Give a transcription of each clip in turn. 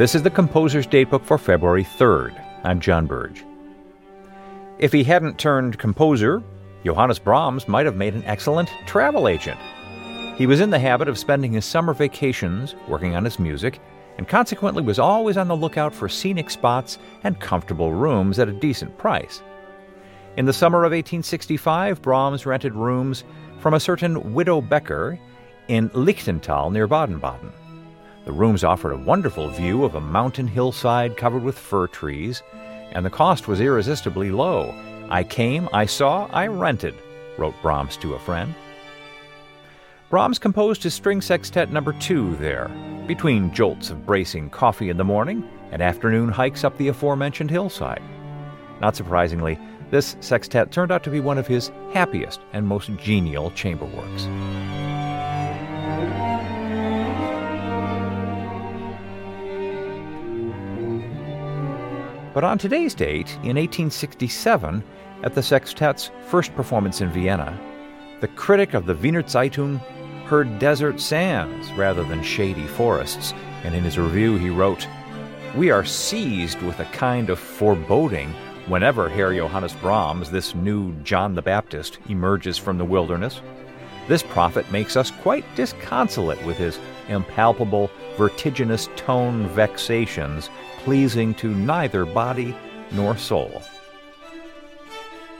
This is the Composer's Datebook for February 3rd. I'm John Burge. If he hadn't turned composer, Johannes Brahms might have made an excellent travel agent. He was in the habit of spending his summer vacations working on his music, and consequently was always on the lookout for scenic spots and comfortable rooms at a decent price. In the summer of 1865, Brahms rented rooms from a certain Widow Becker in Lichtental near Baden Baden. The rooms offered a wonderful view of a mountain hillside covered with fir trees, and the cost was irresistibly low. I came, I saw, I rented, wrote Brahms to a friend. Brahms composed his string sextet number 2 there, between jolts of bracing coffee in the morning and afternoon hikes up the aforementioned hillside. Not surprisingly, this sextet turned out to be one of his happiest and most genial chamber works. But on today's date, in 1867, at the sextet's first performance in Vienna, the critic of the Wiener Zeitung heard desert sands rather than shady forests, and in his review he wrote, We are seized with a kind of foreboding whenever Herr Johannes Brahms, this new John the Baptist, emerges from the wilderness. This prophet makes us quite disconsolate with his impalpable, vertiginous tone vexations pleasing to neither body nor soul.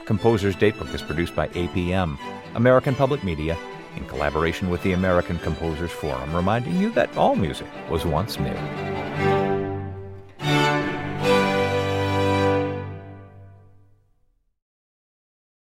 Composer's Datebook is produced by APM, American Public Media, in collaboration with the American Composers Forum, reminding you that all music was once new.